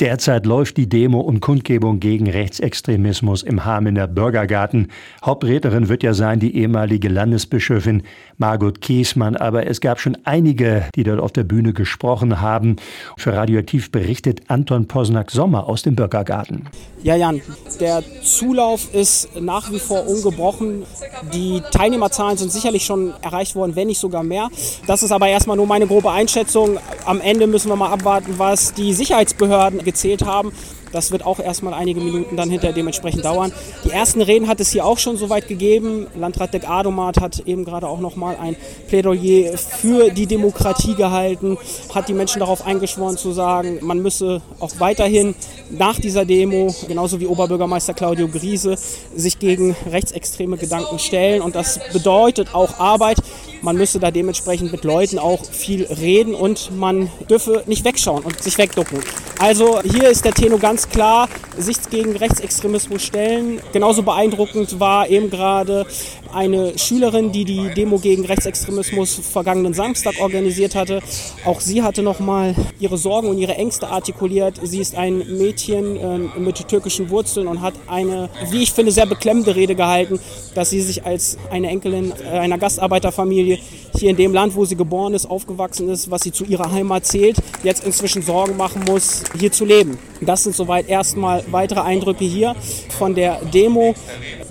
Derzeit läuft die Demo und Kundgebung gegen Rechtsextremismus im Hamener Bürgergarten. Hauptrednerin wird ja sein die ehemalige Landesbischöfin Margot Kiesmann, aber es gab schon einige, die dort auf der Bühne gesprochen haben. Für Radioaktiv berichtet Anton Posnack-Sommer aus dem Bürgergarten. Ja, Jan, der Zulauf ist nach wie vor ungebrochen. Die Teilnehmerzahlen sind sicherlich schon erreicht worden, wenn nicht sogar mehr. Das ist aber erstmal nur meine grobe Einschätzung. Am Ende müssen wir mal abwarten, was die Sicherheitsbehörden gezählt haben. Das wird auch erstmal einige Minuten dann hinterher dementsprechend dauern. Die ersten Reden hat es hier auch schon soweit gegeben. Landrat Deck Adomat hat eben gerade auch nochmal ein Plädoyer für die Demokratie gehalten, hat die Menschen darauf eingeschworen zu sagen, man müsse auch weiterhin nach dieser Demo, genauso wie Oberbürgermeister Claudio Griese, sich gegen rechtsextreme Gedanken stellen. Und das bedeutet auch Arbeit. Man müsse da dementsprechend mit Leuten auch viel reden und man dürfe nicht wegschauen und sich wegducken. Also hier ist der Tenor ganz klar, sich gegen Rechtsextremismus stellen. Genauso beeindruckend war eben gerade eine Schülerin, die die Demo gegen Rechtsextremismus vergangenen Samstag organisiert hatte. Auch sie hatte nochmal ihre Sorgen und ihre Ängste artikuliert. Sie ist ein Mädchen äh, mit türkischen Wurzeln und hat eine, wie ich finde, sehr beklemmende Rede gehalten, dass sie sich als eine Enkelin äh, einer Gastarbeiterfamilie hier in dem Land, wo sie geboren ist, aufgewachsen ist, was sie zu ihrer Heimat zählt, jetzt inzwischen Sorgen machen muss, hier zu leben. Das sind soweit erstmal weitere Eindrücke hier von der Demo.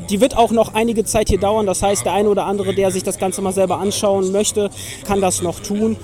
Die wird auch noch einige Zeit hier dauern. Das heißt, der eine oder andere, der sich das Ganze mal selber anschauen möchte, kann das noch tun.